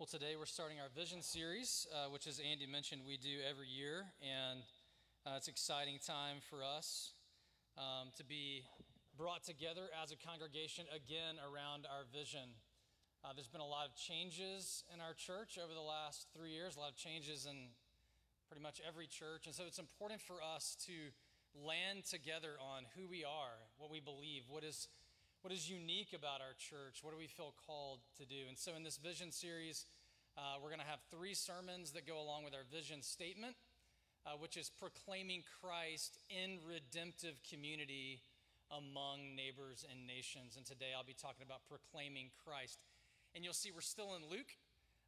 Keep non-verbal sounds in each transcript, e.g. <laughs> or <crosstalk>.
Well, today we're starting our vision series, uh, which, as Andy mentioned, we do every year, and uh, it's an exciting time for us um, to be brought together as a congregation again around our vision. Uh, there's been a lot of changes in our church over the last three years, a lot of changes in pretty much every church, and so it's important for us to land together on who we are, what we believe, what is what is unique about our church? What do we feel called to do? And so, in this vision series, uh, we're going to have three sermons that go along with our vision statement, uh, which is proclaiming Christ in redemptive community among neighbors and nations. And today I'll be talking about proclaiming Christ. And you'll see we're still in Luke.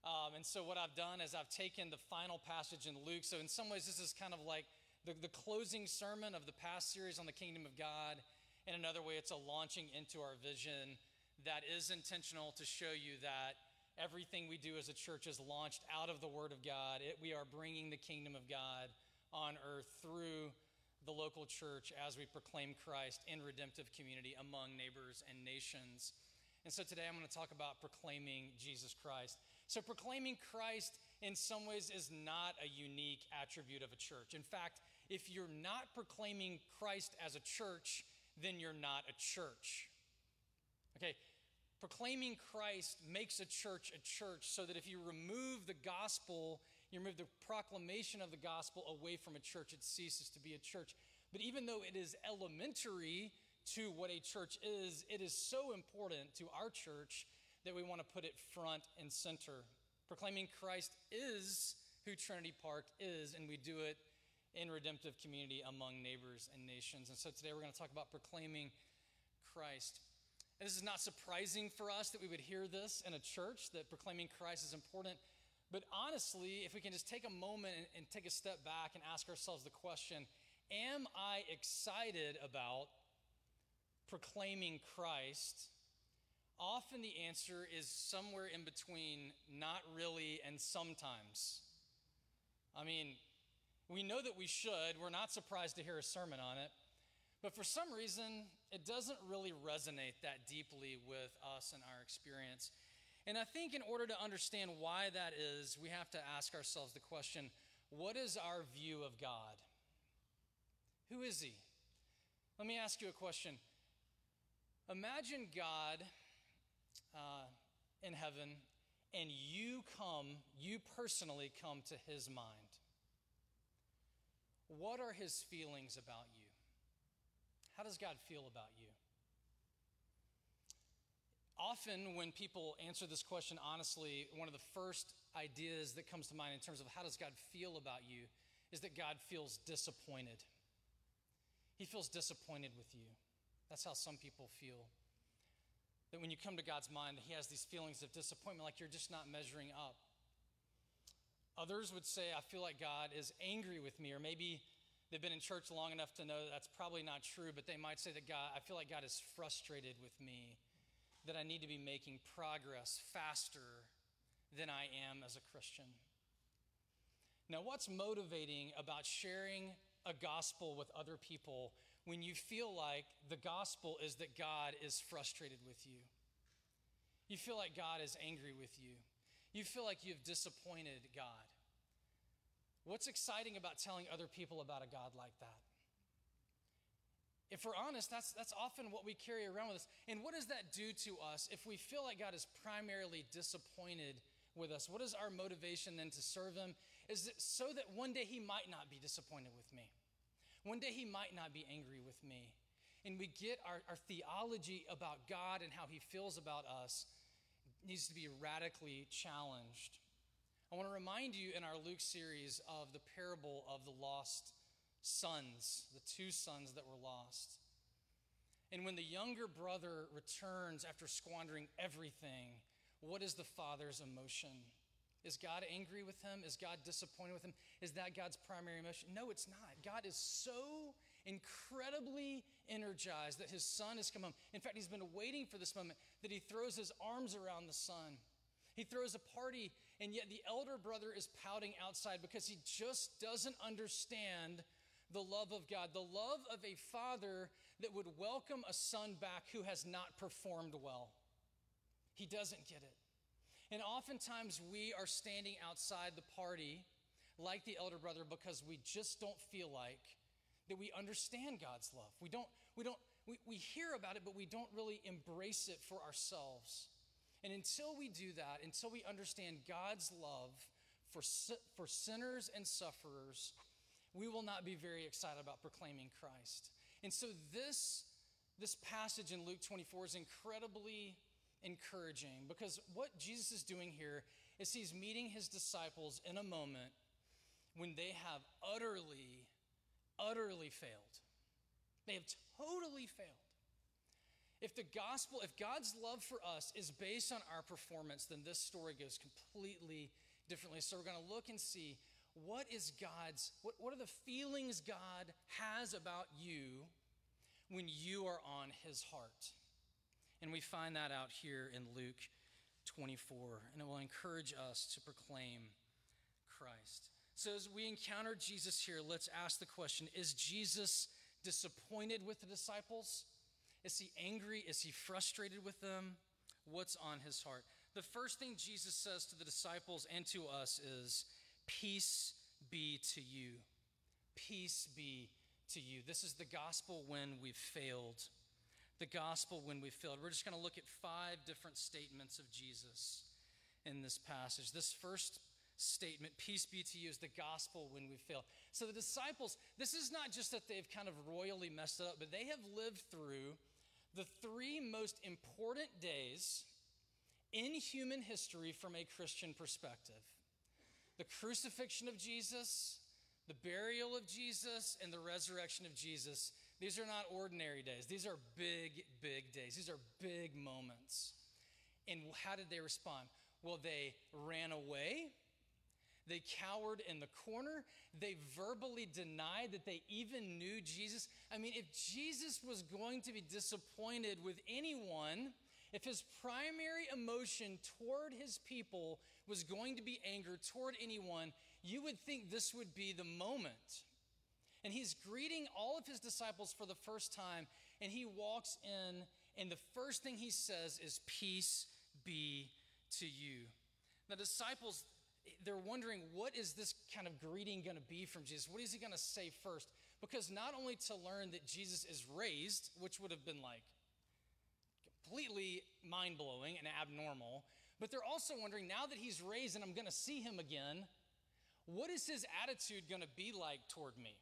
Um, and so, what I've done is I've taken the final passage in Luke. So, in some ways, this is kind of like the, the closing sermon of the past series on the kingdom of God in another way, it's a launching into our vision that is intentional to show you that everything we do as a church is launched out of the Word of God. It, we are bringing the kingdom of God on earth through the local church as we proclaim Christ in redemptive community among neighbors and nations. And so today I'm going to talk about proclaiming Jesus Christ. So, proclaiming Christ in some ways is not a unique attribute of a church. In fact, if you're not proclaiming Christ as a church, then you're not a church. Okay, proclaiming Christ makes a church a church so that if you remove the gospel, you remove the proclamation of the gospel away from a church, it ceases to be a church. But even though it is elementary to what a church is, it is so important to our church that we want to put it front and center. Proclaiming Christ is who Trinity Park is, and we do it in redemptive community among neighbors and nations. And so today we're going to talk about proclaiming Christ. And this is not surprising for us that we would hear this in a church, that proclaiming Christ is important. But honestly, if we can just take a moment and, and take a step back and ask ourselves the question Am I excited about proclaiming Christ? Often the answer is somewhere in between not really and sometimes. I mean, we know that we should. We're not surprised to hear a sermon on it. But for some reason, it doesn't really resonate that deeply with us and our experience. And I think in order to understand why that is, we have to ask ourselves the question what is our view of God? Who is He? Let me ask you a question. Imagine God uh, in heaven, and you come, you personally come to His mind. What are his feelings about you? How does God feel about you? Often, when people answer this question honestly, one of the first ideas that comes to mind in terms of how does God feel about you is that God feels disappointed. He feels disappointed with you. That's how some people feel. That when you come to God's mind, He has these feelings of disappointment, like you're just not measuring up. Others would say, I feel like God is angry with me, or maybe they've been in church long enough to know that that's probably not true, but they might say that God, I feel like God is frustrated with me, that I need to be making progress faster than I am as a Christian. Now, what's motivating about sharing a gospel with other people when you feel like the gospel is that God is frustrated with you? You feel like God is angry with you. You feel like you've disappointed God. What's exciting about telling other people about a God like that? If we're honest, that's, that's often what we carry around with us. And what does that do to us if we feel like God is primarily disappointed with us? What is our motivation then to serve Him? Is it so that one day He might not be disappointed with me? One day He might not be angry with me. And we get our, our theology about God and how He feels about us needs to be radically challenged. I want to remind you in our Luke series of the parable of the lost sons, the two sons that were lost. And when the younger brother returns after squandering everything, what is the father's emotion? Is God angry with him? Is God disappointed with him? Is that God's primary emotion? No, it's not. God is so incredibly energized that his son has come home. In fact, he's been waiting for this moment that he throws his arms around the son. He throws a party, and yet the elder brother is pouting outside because he just doesn't understand the love of God, the love of a father that would welcome a son back who has not performed well. He doesn't get it. And oftentimes we are standing outside the party like the elder brother because we just don't feel like that we understand God's love. We don't, we don't, we, we hear about it, but we don't really embrace it for ourselves. And until we do that, until we understand God's love for, for sinners and sufferers, we will not be very excited about proclaiming Christ. And so this, this passage in Luke 24 is incredibly encouraging because what Jesus is doing here is he's meeting his disciples in a moment when they have utterly, utterly failed. They have totally failed. If the gospel, if God's love for us is based on our performance, then this story goes completely differently. So we're going to look and see what is God's, what, what are the feelings God has about you when you are on his heart? And we find that out here in Luke 24, and it will encourage us to proclaim Christ. So as we encounter Jesus here, let's ask the question Is Jesus disappointed with the disciples? Is he angry? Is he frustrated with them? What's on his heart? The first thing Jesus says to the disciples and to us is, Peace be to you. Peace be to you. This is the gospel when we've failed. The gospel when we've failed. We're just going to look at five different statements of Jesus in this passage. This first statement, peace be to you, is the gospel when we fail. So the disciples, this is not just that they've kind of royally messed it up, but they have lived through the three most important days in human history from a Christian perspective the crucifixion of Jesus, the burial of Jesus, and the resurrection of Jesus. These are not ordinary days. These are big, big days. These are big moments. And how did they respond? Well, they ran away. They cowered in the corner. They verbally denied that they even knew Jesus. I mean, if Jesus was going to be disappointed with anyone, if his primary emotion toward his people was going to be anger toward anyone, you would think this would be the moment. And he's greeting all of his disciples for the first time, and he walks in, and the first thing he says is, Peace be to you. The disciples, they're wondering, what is this kind of greeting going to be from Jesus? What is he going to say first? Because not only to learn that Jesus is raised, which would have been like completely mind blowing and abnormal, but they're also wondering, now that he's raised and I'm going to see him again, what is his attitude going to be like toward me?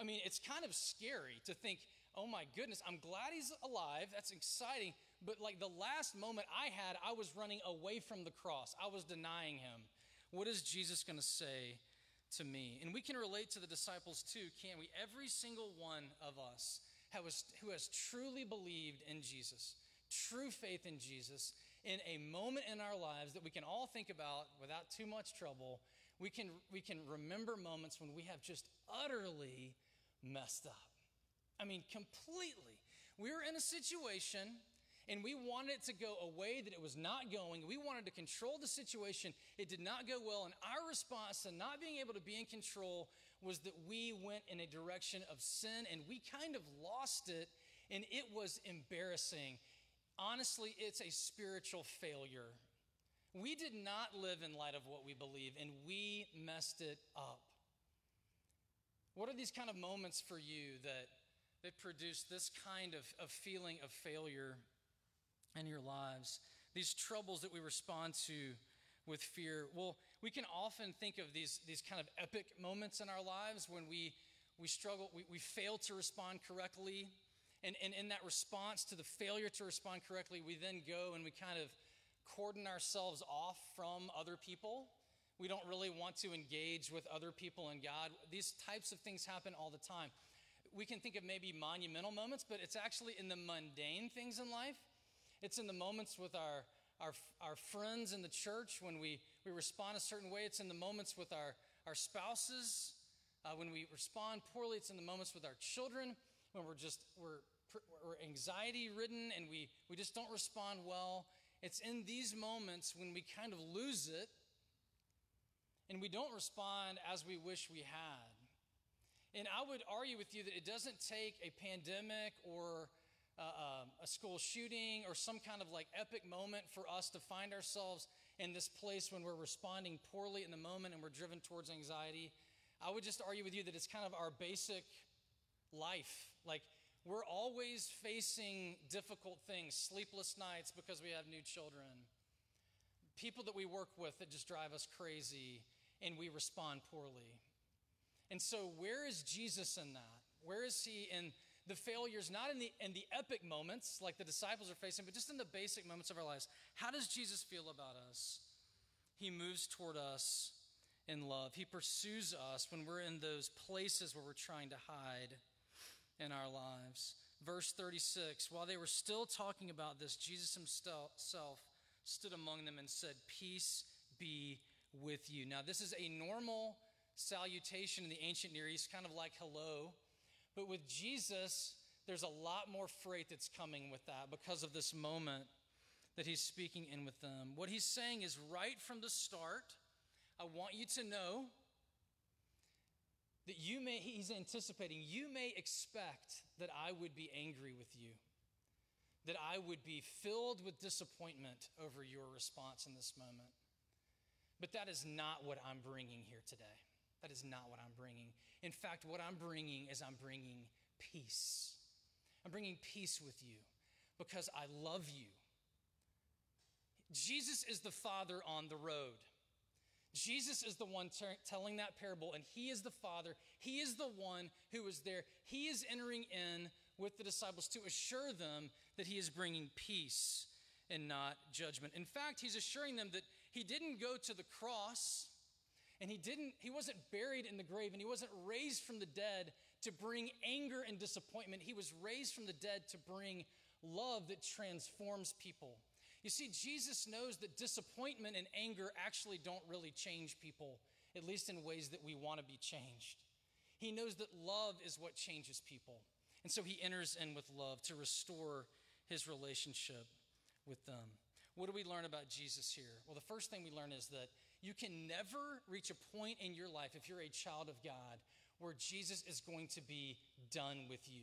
I mean, it's kind of scary to think, oh my goodness, I'm glad he's alive. That's exciting. But like the last moment I had, I was running away from the cross, I was denying him. What is Jesus going to say to me? And we can relate to the disciples too, can't we? Every single one of us who has truly believed in Jesus, true faith in Jesus, in a moment in our lives that we can all think about without too much trouble, we can, we can remember moments when we have just utterly messed up. I mean, completely. We were in a situation and we wanted it to go a way that it was not going. We wanted to control the situation. It did not go well. And our response to not being able to be in control was that we went in a direction of sin and we kind of lost it. And it was embarrassing. Honestly, it's a spiritual failure. We did not live in light of what we believe, and we messed it up. What are these kind of moments for you that, that produce this kind of, of feeling of failure in your lives? These troubles that we respond to with fear. Well, we can often think of these, these kind of epic moments in our lives when we, we struggle, we, we fail to respond correctly. And, and in that response to the failure to respond correctly, we then go and we kind of cordon ourselves off from other people we don't really want to engage with other people and God. These types of things happen all the time. We can think of maybe monumental moments, but it's actually in the mundane things in life. It's in the moments with our, our, our friends in the church when we, we respond a certain way. It's in the moments with our, our spouses uh, when we respond poorly. It's in the moments with our children when we're just, we're, we're anxiety ridden and we, we just don't respond well. It's in these moments when we kind of lose it and we don't respond as we wish we had. And I would argue with you that it doesn't take a pandemic or uh, um, a school shooting or some kind of like epic moment for us to find ourselves in this place when we're responding poorly in the moment and we're driven towards anxiety, I would just argue with you that it's kind of our basic life. Like, we're always facing difficult things, sleepless nights because we have new children, people that we work with that just drive us crazy, and we respond poorly. And so, where is Jesus in that? Where is he in the failures, not in the, in the epic moments like the disciples are facing, but just in the basic moments of our lives? How does Jesus feel about us? He moves toward us in love. He pursues us when we're in those places where we're trying to hide in our lives. Verse 36 While they were still talking about this, Jesus himself stood among them and said, Peace be with you. Now, this is a normal salutation in the ancient Near East, kind of like hello. But with Jesus, there's a lot more freight that's coming with that because of this moment that he's speaking in with them. What he's saying is right from the start, I want you to know that you may, he's anticipating, you may expect that I would be angry with you, that I would be filled with disappointment over your response in this moment. But that is not what I'm bringing here today. That is not what I'm bringing. In fact, what I'm bringing is I'm bringing peace. I'm bringing peace with you because I love you. Jesus is the Father on the road. Jesus is the one ter- telling that parable, and He is the Father. He is the one who is there. He is entering in with the disciples to assure them that He is bringing peace and not judgment. In fact, He's assuring them that He didn't go to the cross and he didn't he wasn't buried in the grave and he wasn't raised from the dead to bring anger and disappointment. He was raised from the dead to bring love that transforms people. You see jesus knows that disappointment and anger actually don't really change people at least in ways that we want to be changed. He knows that love is what changes people. And so he enters in with love to restore his relationship with them. What do we learn about jesus here? Well the first thing we learn is that you can never reach a point in your life, if you're a child of God, where Jesus is going to be done with you,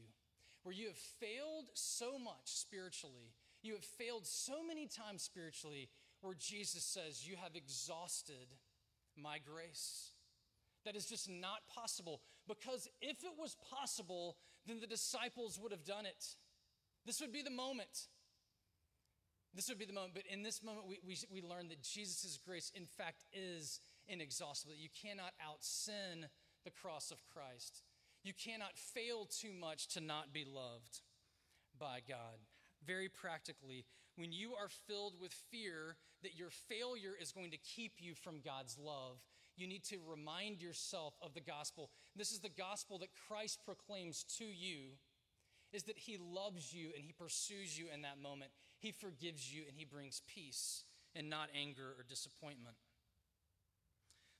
where you have failed so much spiritually, you have failed so many times spiritually, where Jesus says, You have exhausted my grace. That is just not possible because if it was possible, then the disciples would have done it. This would be the moment. This would be the moment, but in this moment, we, we, we learn that Jesus' grace, in fact, is inexhaustible, that you cannot out sin the cross of Christ. You cannot fail too much to not be loved by God. Very practically, when you are filled with fear that your failure is going to keep you from God's love, you need to remind yourself of the gospel. This is the gospel that Christ proclaims to you is that he loves you and he pursues you in that moment. He forgives you and he brings peace and not anger or disappointment.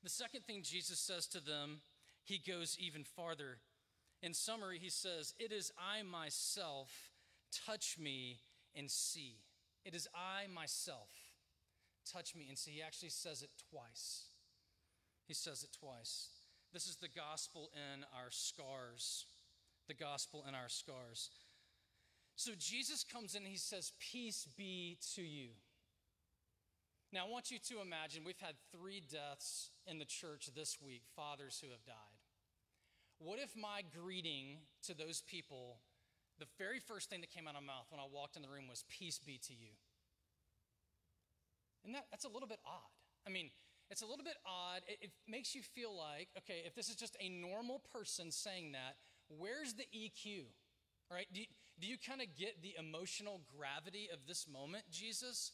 The second thing Jesus says to them, he goes even farther. In summary, he says, It is I myself, touch me and see. It is I myself, touch me and see. He actually says it twice. He says it twice. This is the gospel in our scars. The gospel in our scars. So Jesus comes in and he says, Peace be to you. Now, I want you to imagine we've had three deaths in the church this week, fathers who have died. What if my greeting to those people, the very first thing that came out of my mouth when I walked in the room was, Peace be to you? And that, that's a little bit odd. I mean, it's a little bit odd. It, it makes you feel like, okay, if this is just a normal person saying that, where's the EQ? Right? Do do you kind of get the emotional gravity of this moment, Jesus?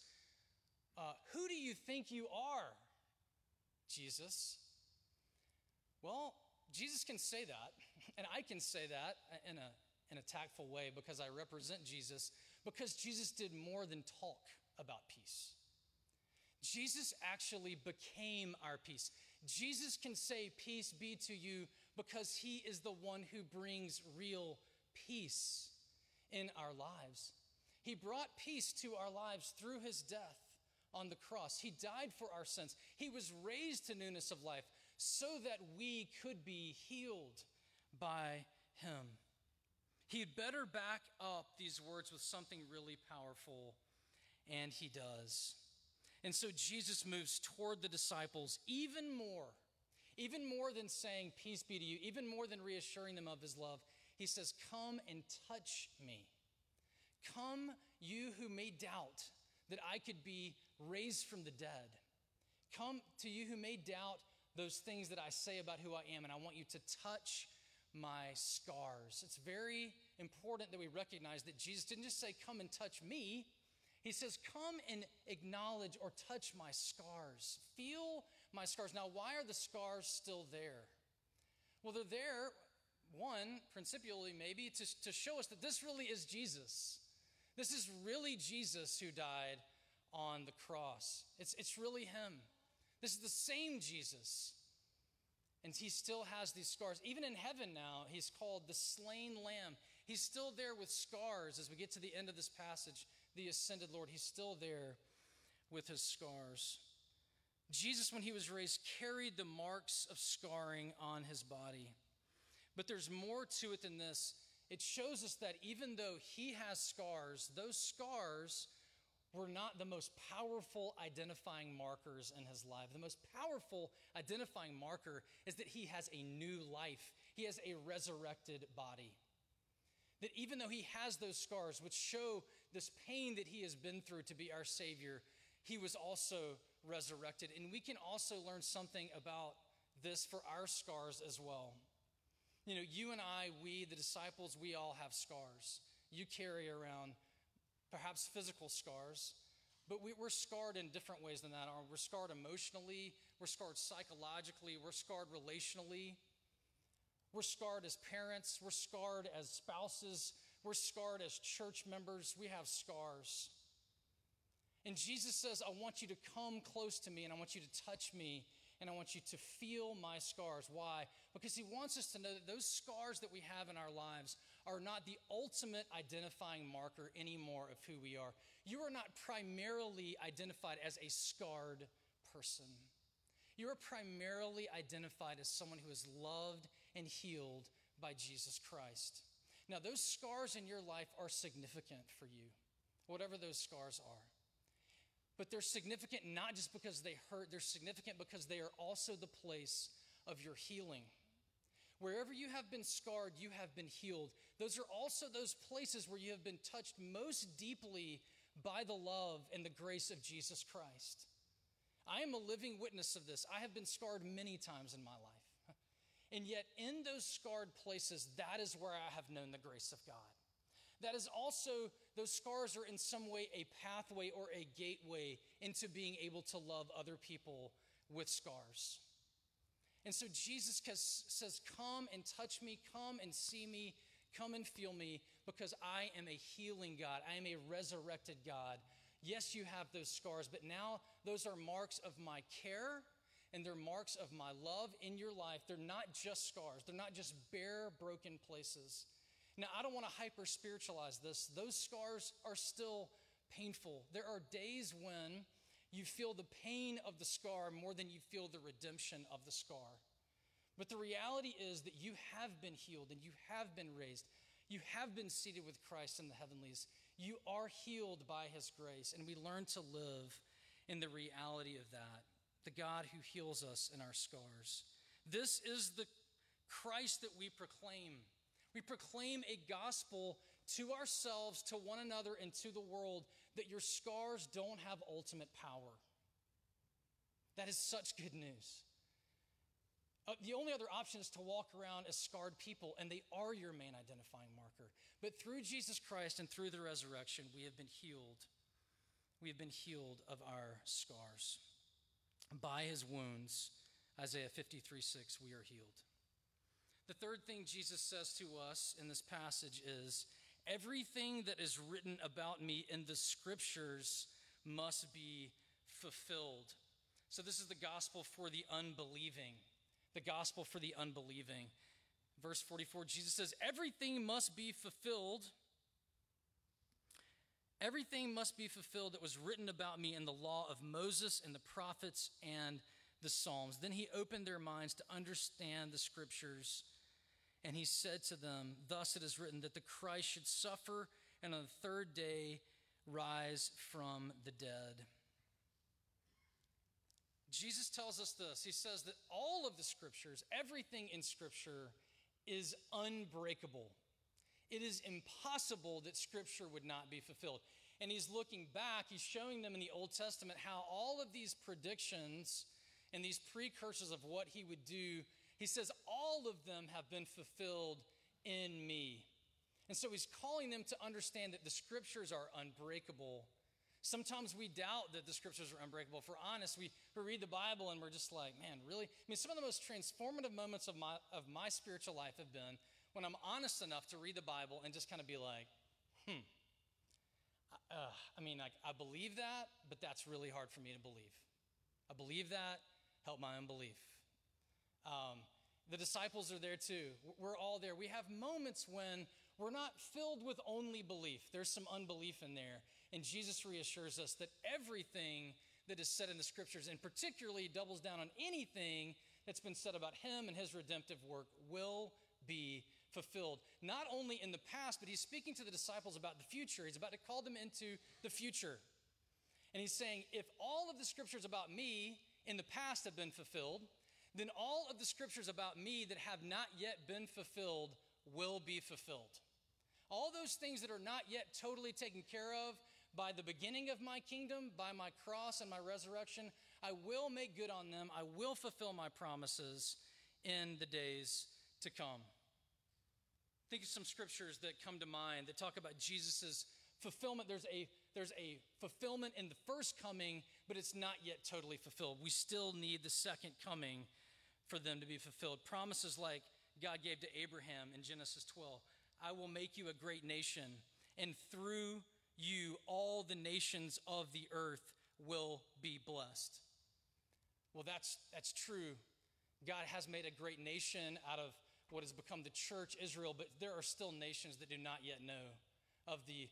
Uh, who do you think you are, Jesus? Well, Jesus can say that, <laughs> and I can say that in a, in a tactful way because I represent Jesus, because Jesus did more than talk about peace. Jesus actually became our peace. Jesus can say, Peace be to you, because he is the one who brings real peace in our lives. He brought peace to our lives through his death on the cross. He died for our sins. He was raised to newness of life so that we could be healed by him. He'd better back up these words with something really powerful, and he does. And so Jesus moves toward the disciples even more, even more than saying, Peace be to you, even more than reassuring them of his love. He says, Come and touch me. Come, you who may doubt that I could be raised from the dead. Come to you who may doubt those things that I say about who I am, and I want you to touch my scars. It's very important that we recognize that Jesus didn't just say, Come and touch me. He says, Come and acknowledge or touch my scars. Feel my scars. Now, why are the scars still there? Well, they're there, one, principally maybe, to, to show us that this really is Jesus. This is really Jesus who died on the cross. It's, it's really him. This is the same Jesus. And he still has these scars. Even in heaven now, he's called the slain lamb. He's still there with scars as we get to the end of this passage, the ascended Lord. He's still there with his scars. Jesus, when he was raised, carried the marks of scarring on his body. But there's more to it than this. It shows us that even though he has scars, those scars were not the most powerful identifying markers in his life. The most powerful identifying marker is that he has a new life, he has a resurrected body. That even though he has those scars, which show this pain that he has been through to be our Savior, he was also resurrected. And we can also learn something about this for our scars as well. You know, you and I, we, the disciples, we all have scars. You carry around perhaps physical scars, but we, are scarred in different ways than that. We're scarred emotionally, we're scarred psychologically, we're scarred relationally, we're scarred as parents, we're scarred as spouses, we're scarred as church members. We have scars. And Jesus says, I want you to come close to me and I want you to touch me and I want you to feel my scars. Why? Because he wants us to know that those scars that we have in our lives are not the ultimate identifying marker anymore of who we are. You are not primarily identified as a scarred person. You are primarily identified as someone who is loved and healed by Jesus Christ. Now, those scars in your life are significant for you, whatever those scars are. But they're significant not just because they hurt, they're significant because they are also the place of your healing. Wherever you have been scarred, you have been healed. Those are also those places where you have been touched most deeply by the love and the grace of Jesus Christ. I am a living witness of this. I have been scarred many times in my life. <laughs> And yet, in those scarred places, that is where I have known the grace of God. That is also, those scars are in some way a pathway or a gateway into being able to love other people with scars. And so Jesus says, Come and touch me, come and see me, come and feel me, because I am a healing God. I am a resurrected God. Yes, you have those scars, but now those are marks of my care and they're marks of my love in your life. They're not just scars, they're not just bare, broken places. Now, I don't want to hyper spiritualize this. Those scars are still painful. There are days when you feel the pain of the scar more than you feel the redemption of the scar. But the reality is that you have been healed and you have been raised. You have been seated with Christ in the heavenlies. You are healed by his grace, and we learn to live in the reality of that the God who heals us in our scars. This is the Christ that we proclaim. We proclaim a gospel to ourselves, to one another, and to the world that your scars don't have ultimate power. That is such good news. Uh, the only other option is to walk around as scarred people, and they are your main identifying marker. But through Jesus Christ and through the resurrection, we have been healed. We have been healed of our scars. By his wounds, Isaiah 53 6, we are healed. The third thing Jesus says to us in this passage is Everything that is written about me in the scriptures must be fulfilled. So, this is the gospel for the unbelieving. The gospel for the unbelieving. Verse 44, Jesus says, Everything must be fulfilled. Everything must be fulfilled that was written about me in the law of Moses and the prophets and the Psalms. Then he opened their minds to understand the scriptures And he said to them, Thus it is written that the Christ should suffer and on the third day rise from the dead. Jesus tells us this. He says that all of the scriptures, everything in scripture, is unbreakable. It is impossible that scripture would not be fulfilled. And he's looking back, he's showing them in the Old Testament how all of these predictions and these precursors of what he would do, he says, all of them have been fulfilled in me. And so he's calling them to understand that the scriptures are unbreakable. Sometimes we doubt that the scriptures are unbreakable. We're honest, we, we read the Bible and we're just like, man, really? I mean, some of the most transformative moments of my, of my spiritual life have been when I'm honest enough to read the Bible and just kind of be like, hmm, uh, I mean, I, I believe that, but that's really hard for me to believe. I believe that, help my unbelief. Um, the disciples are there too. We're all there. We have moments when we're not filled with only belief, there's some unbelief in there. And Jesus reassures us that everything that is said in the scriptures, and particularly doubles down on anything that's been said about him and his redemptive work, will be fulfilled. Not only in the past, but he's speaking to the disciples about the future. He's about to call them into the future. And he's saying, if all of the scriptures about me in the past have been fulfilled, then all of the scriptures about me that have not yet been fulfilled will be fulfilled. All those things that are not yet totally taken care of by the beginning of my kingdom, by my cross and my resurrection, I will make good on them. I will fulfill my promises in the days to come. Think of some scriptures that come to mind that talk about Jesus' fulfillment. There's a, there's a fulfillment in the first coming, but it's not yet totally fulfilled. We still need the second coming for them to be fulfilled. Promises like God gave to Abraham in Genesis 12 I will make you a great nation, and through you all the nations of the earth will be blessed. Well, that's, that's true. God has made a great nation out of what has become the church, Israel, but there are still nations that do not yet know of the,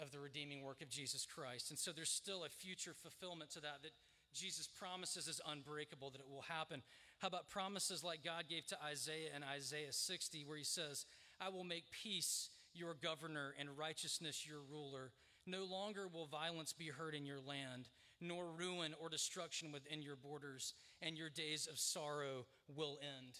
of the redeeming work of Jesus Christ. And so there's still a future fulfillment to that, that Jesus promises is unbreakable, that it will happen. How about promises like God gave to Isaiah in Isaiah 60, where he says, I will make peace your governor and righteousness your ruler. No longer will violence be heard in your land, nor ruin or destruction within your borders, and your days of sorrow will end.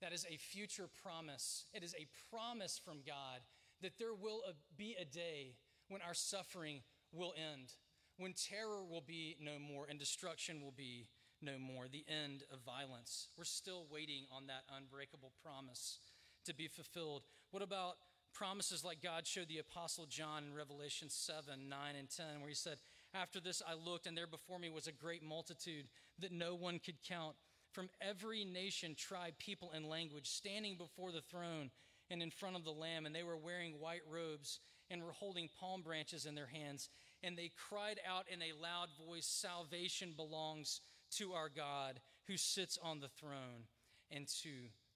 That is a future promise. It is a promise from God that there will be a day when our suffering will end, when terror will be no more and destruction will be no more, the end of violence. We're still waiting on that unbreakable promise to be fulfilled. What about promises like God showed the Apostle John in Revelation 7 9 and 10, where he said, After this I looked, and there before me was a great multitude that no one could count from every nation, tribe, people, and language, standing before the throne and in front of the Lamb. And they were wearing white robes and were holding palm branches in their hands. And they cried out in a loud voice Salvation belongs to our God who sits on the throne and to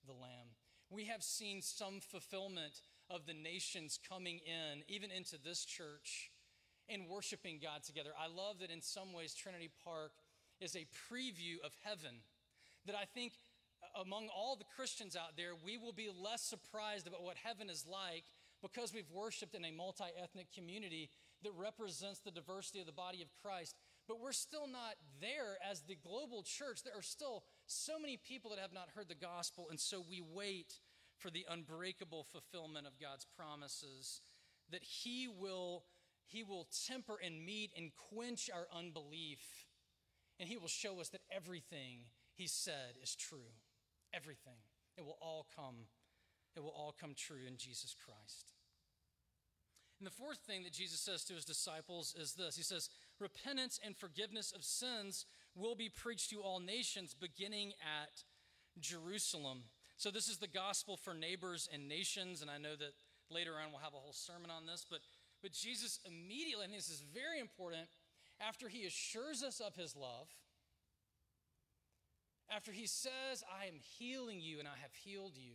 the Lamb. We have seen some fulfillment of the nations coming in, even into this church, and worshiping God together. I love that in some ways, Trinity Park is a preview of heaven that I think uh, among all the Christians out there, we will be less surprised about what heaven is like because we've worshiped in a multi ethnic community that represents the diversity of the body of Christ. But we're still not there as the global church. There are still so many people that have not heard the gospel, and so we wait for the unbreakable fulfillment of God's promises that He will, he will temper and meet and quench our unbelief, and He will show us that everything he said is true. Everything. It will all come. It will all come true in Jesus Christ. And the fourth thing that Jesus says to his disciples is this He says, Repentance and forgiveness of sins will be preached to all nations, beginning at Jerusalem. So, this is the gospel for neighbors and nations. And I know that later on we'll have a whole sermon on this. But, but Jesus immediately, and this is very important, after he assures us of his love, after he says, I am healing you and I have healed you,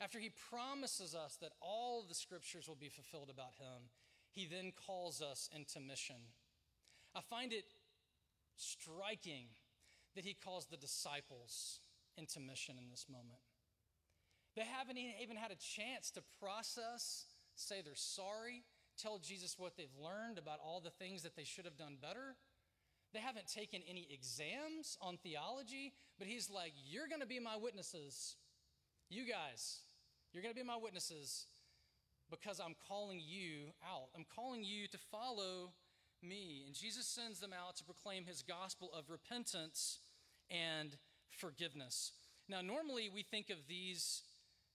after he promises us that all of the scriptures will be fulfilled about him, he then calls us into mission. I find it striking that he calls the disciples into mission in this moment. They haven't even had a chance to process, say they're sorry, tell Jesus what they've learned about all the things that they should have done better. They haven't taken any exams on theology, but he's like, You're going to be my witnesses. You guys, you're going to be my witnesses because I'm calling you out. I'm calling you to follow me. And Jesus sends them out to proclaim his gospel of repentance and forgiveness. Now, normally we think of these,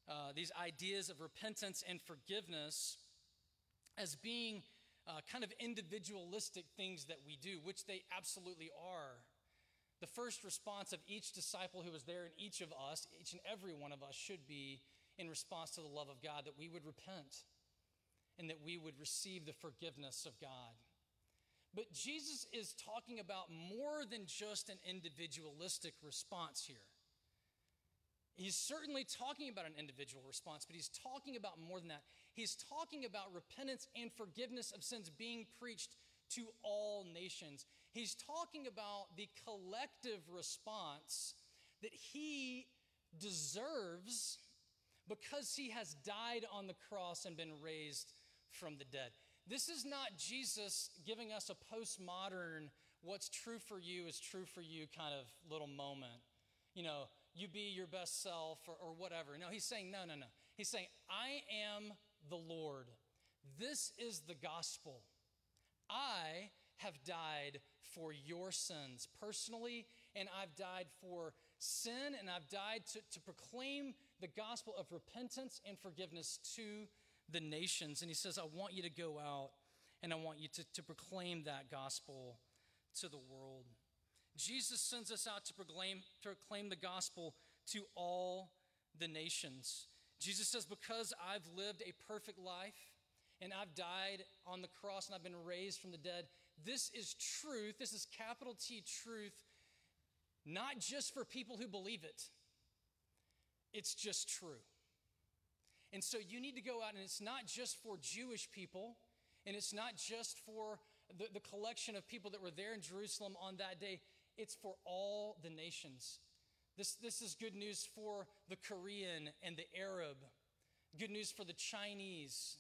uh, these ideas of repentance and forgiveness as being uh, kind of individualistic things that we do, which they absolutely are. The first response of each disciple who was there and each of us, each and every one of us, should be in response to the love of God that we would repent and that we would receive the forgiveness of God. But Jesus is talking about more than just an individualistic response here. He's certainly talking about an individual response, but he's talking about more than that. He's talking about repentance and forgiveness of sins being preached to all nations. He's talking about the collective response that he deserves because he has died on the cross and been raised from the dead. This is not Jesus giving us a postmodern, what's true for you is true for you kind of little moment. You know, you be your best self or, or whatever. No, he's saying, no, no, no. He's saying, I am the Lord. This is the gospel. I have died for your sins personally, and I've died for sin, and I've died to, to proclaim the gospel of repentance and forgiveness to the nations. And he says, I want you to go out and I want you to, to proclaim that gospel to the world. Jesus sends us out to proclaim, to proclaim the gospel to all the nations. Jesus says, Because I've lived a perfect life and I've died on the cross and I've been raised from the dead, this is truth. This is capital T truth, not just for people who believe it, it's just true. And so you need to go out, and it's not just for Jewish people, and it's not just for the, the collection of people that were there in Jerusalem on that day, it's for all the nations. This, this is good news for the Korean and the Arab, good news for the Chinese.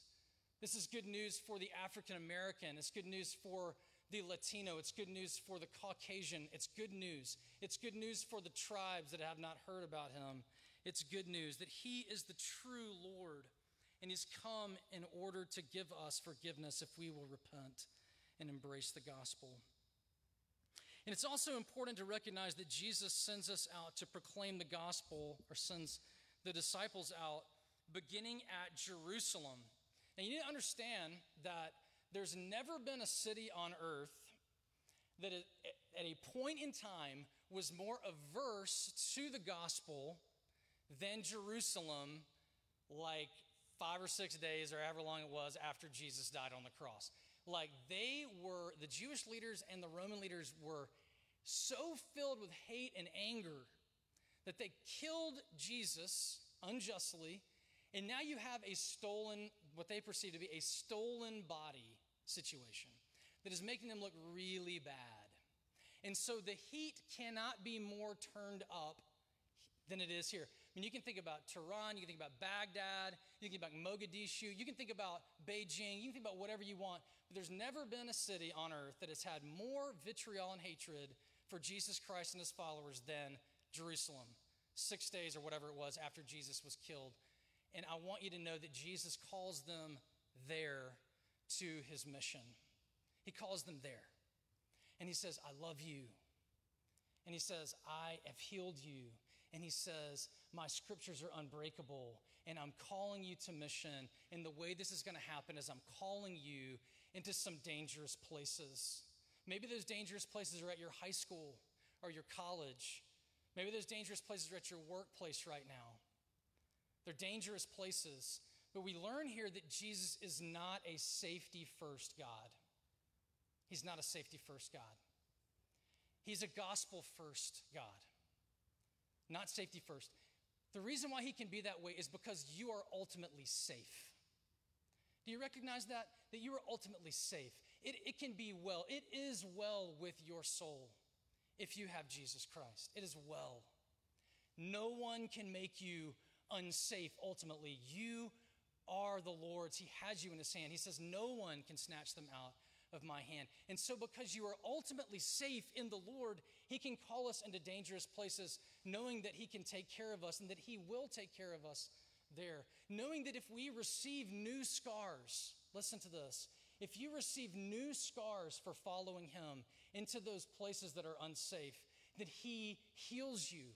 This is good news for the African American. It's good news for the Latino. It's good news for the Caucasian. It's good news. It's good news for the tribes that have not heard about him. It's good news that He is the true Lord and He's come in order to give us forgiveness if we will repent and embrace the gospel. And it's also important to recognize that Jesus sends us out to proclaim the gospel or sends the disciples out beginning at Jerusalem. And you need to understand that there's never been a city on earth that at a point in time was more averse to the gospel than Jerusalem, like five or six days or however long it was after Jesus died on the cross. Like they were, the Jewish leaders and the Roman leaders were so filled with hate and anger that they killed Jesus unjustly. And now you have a stolen, what they perceive to be a stolen body situation that is making them look really bad. And so the heat cannot be more turned up than it is here. Mean, you can think about Tehran, you can think about Baghdad, you can think about Mogadishu, you can think about Beijing, you can think about whatever you want. But there's never been a city on earth that has had more vitriol and hatred for Jesus Christ and his followers than Jerusalem, six days or whatever it was after Jesus was killed. And I want you to know that Jesus calls them there to his mission. He calls them there. And he says, I love you. And he says, I have healed you and he says, My scriptures are unbreakable, and I'm calling you to mission. And the way this is going to happen is I'm calling you into some dangerous places. Maybe those dangerous places are at your high school or your college. Maybe those dangerous places are at your workplace right now. They're dangerous places. But we learn here that Jesus is not a safety first God. He's not a safety first God. He's a gospel first God not safety first. The reason why he can be that way is because you are ultimately safe. Do you recognize that? That you are ultimately safe. It, it can be well. It is well with your soul if you have Jesus Christ. It is well. No one can make you unsafe ultimately. You are the Lord's. He has you in his hand. He says, No one can snatch them out of my hand. And so, because you are ultimately safe in the Lord, He can call us into dangerous places, knowing that He can take care of us and that He will take care of us there. Knowing that if we receive new scars, listen to this. If you receive new scars for following Him into those places that are unsafe, that He heals you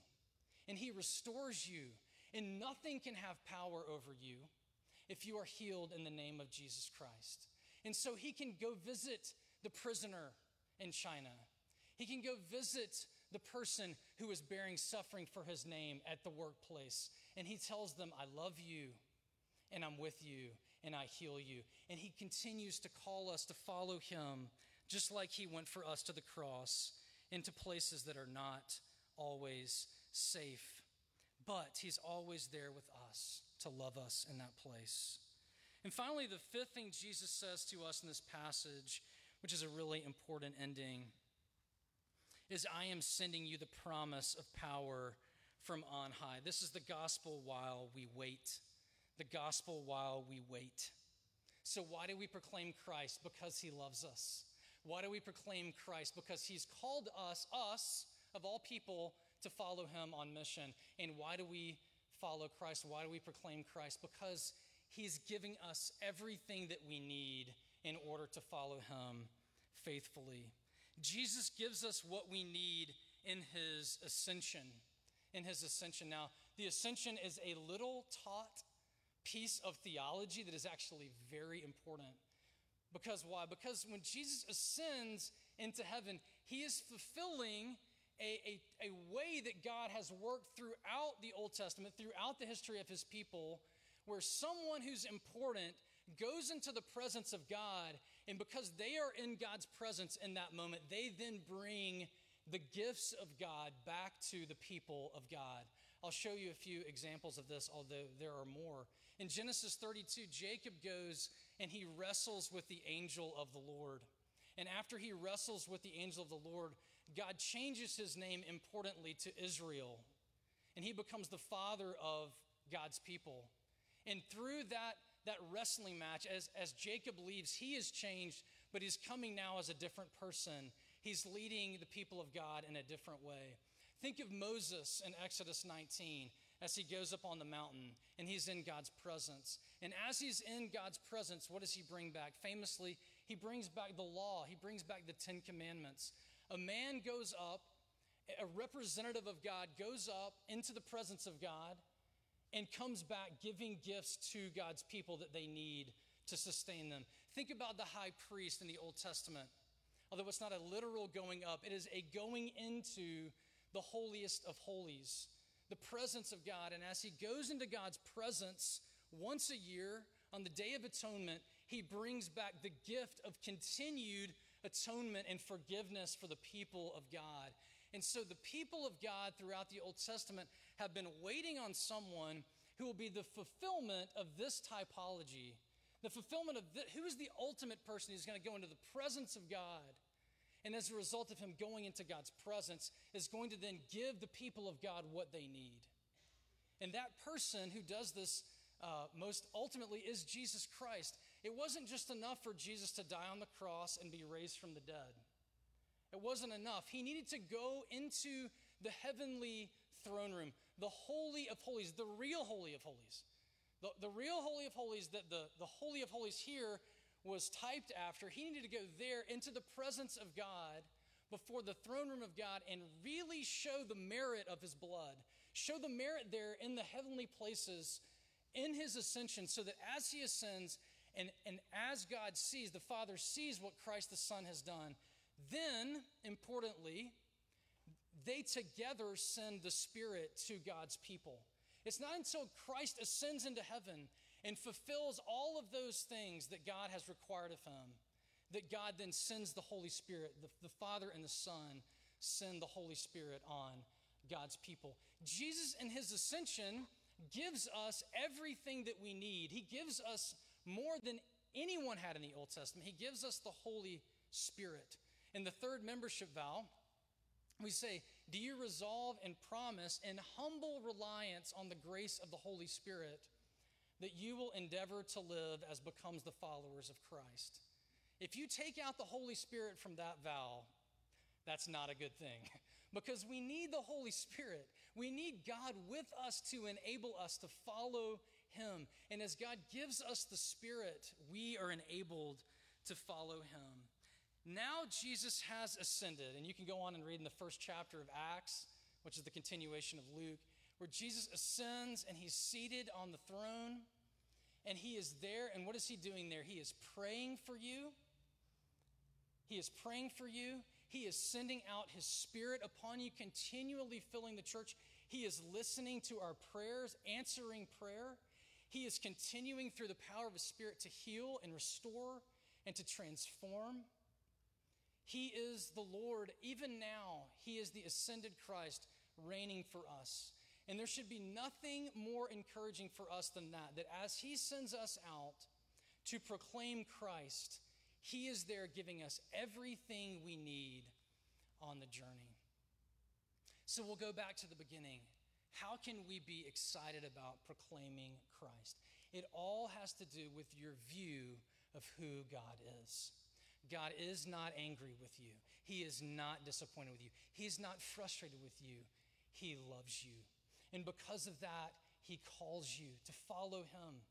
and He restores you, and nothing can have power over you if you are healed in the name of Jesus Christ. And so he can go visit the prisoner in China. He can go visit the person who is bearing suffering for his name at the workplace. And he tells them, I love you, and I'm with you, and I heal you. And he continues to call us to follow him, just like he went for us to the cross, into places that are not always safe. But he's always there with us to love us in that place. And finally, the fifth thing Jesus says to us in this passage, which is a really important ending, is I am sending you the promise of power from on high. This is the gospel while we wait. The gospel while we wait. So, why do we proclaim Christ? Because he loves us. Why do we proclaim Christ? Because he's called us, us of all people, to follow him on mission. And why do we follow Christ? Why do we proclaim Christ? Because He's giving us everything that we need in order to follow Him faithfully. Jesus gives us what we need in His ascension. In His ascension. Now, the ascension is a little taught piece of theology that is actually very important. Because why? Because when Jesus ascends into heaven, He is fulfilling a, a, a way that God has worked throughout the Old Testament, throughout the history of His people where someone who's important goes into the presence of God, and because they are in God's presence in that moment, they then bring the gifts of God back to the people of God. I'll show you a few examples of this, although there are more. In Genesis 32, Jacob goes and he wrestles with the angel of the Lord. And after he wrestles with the angel of the Lord, God changes his name importantly to Israel. And he becomes the father of God's people. And through that, that wrestling match, as, as Jacob leaves, he is changed, but he's coming now as a different person. He's leading the people of God in a different way. Think of Moses in Exodus 19 as he goes up on the mountain and he's in God's presence. And as he's in God's presence, what does he bring back? Famously, he brings back the law, he brings back the Ten Commandments. A man goes up, a representative of God goes up into the presence of God and comes back giving gifts to God's people that they need to sustain them. Think about the high priest in the Old Testament. Although it's not a literal going up, it is a going into the holiest of holies, the presence of God. And as he goes into God's presence once a year on the Day of Atonement, he brings back the gift of continued atonement and forgiveness for the people of God. And so the people of God throughout the Old Testament have been waiting on someone who will be the fulfillment of this typology. The fulfillment of the, who is the ultimate person who's going to go into the presence of God. And as a result of him going into God's presence, is going to then give the people of God what they need. And that person who does this uh, most ultimately is Jesus Christ. It wasn't just enough for Jesus to die on the cross and be raised from the dead. It wasn't enough. He needed to go into the heavenly throne room, the Holy of Holies, the real Holy of Holies. The, the real Holy of Holies that the, the Holy of Holies here was typed after. He needed to go there into the presence of God before the throne room of God and really show the merit of his blood, show the merit there in the heavenly places in his ascension, so that as he ascends and, and as God sees, the Father sees what Christ the Son has done, then, importantly, they together send the Spirit to God's people. It's not until Christ ascends into heaven and fulfills all of those things that God has required of him that God then sends the Holy Spirit. The, the Father and the Son send the Holy Spirit on God's people. Jesus, in his ascension, gives us everything that we need. He gives us more than anyone had in the Old Testament. He gives us the Holy Spirit. In the third membership vow, we say, Do you resolve and promise in humble reliance on the grace of the Holy Spirit that you will endeavor to live as becomes the followers of Christ? If you take out the Holy Spirit from that vow, that's not a good thing <laughs> because we need the Holy Spirit. We need God with us to enable us to follow Him. And as God gives us the Spirit, we are enabled to follow Him. Now Jesus has ascended, and you can go on and read in the first chapter of Acts, which is the continuation of Luke, where Jesus ascends and he's seated on the throne, and he is there. And what is he doing there? He is praying for you. He is praying for you. He is sending out His Spirit upon you, continually filling the church. He is listening to our prayers, answering prayer. He is continuing through the power of His Spirit to heal and restore and to transform. He is the Lord. Even now, He is the ascended Christ reigning for us. And there should be nothing more encouraging for us than that, that as He sends us out to proclaim Christ, he is there giving us everything we need on the journey. So we'll go back to the beginning. How can we be excited about proclaiming Christ? It all has to do with your view of who God is. God is not angry with you. He is not disappointed with you. He's not frustrated with you. He loves you. And because of that, He calls you to follow Him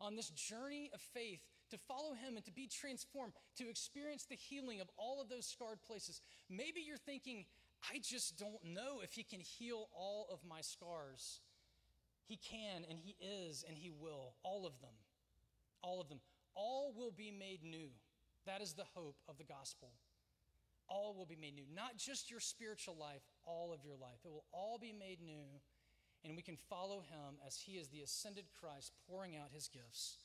on this journey of faith to follow him and to be transformed, to experience the healing of all of those scarred places. Maybe you're thinking, I just don't know if he can heal all of my scars. He can, and he is, and he will. All of them. All of them. All will be made new. That is the hope of the gospel. All will be made new. Not just your spiritual life, all of your life. It will all be made new, and we can follow him as he is the ascended Christ pouring out his gifts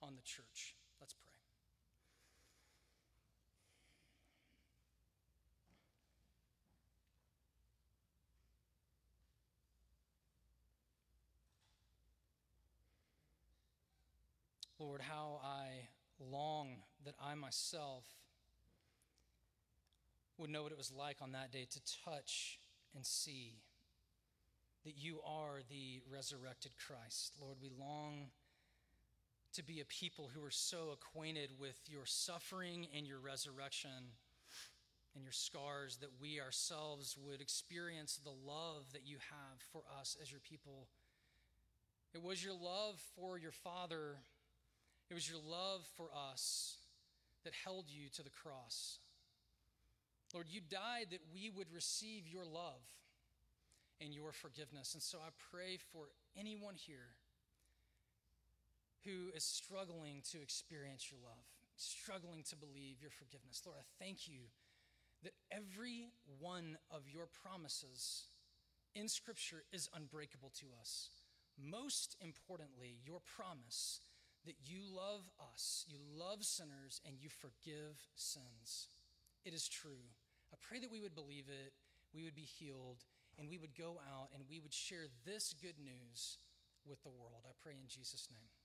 on the church. Let's pray. Lord, how I long that I myself would know what it was like on that day to touch and see that you are the resurrected Christ. Lord, we long to be a people who are so acquainted with your suffering and your resurrection and your scars that we ourselves would experience the love that you have for us as your people. It was your love for your Father, it was your love for us that held you to the cross. Lord, you died that we would receive your love and your forgiveness. And so I pray for anyone here who is struggling to experience your love, struggling to believe your forgiveness. Lord, I thank you that every one of your promises in Scripture is unbreakable to us. Most importantly, your promise that you love us, you love sinners, and you forgive sins. It is true. I pray that we would believe it, we would be healed, and we would go out and we would share this good news with the world. I pray in Jesus' name.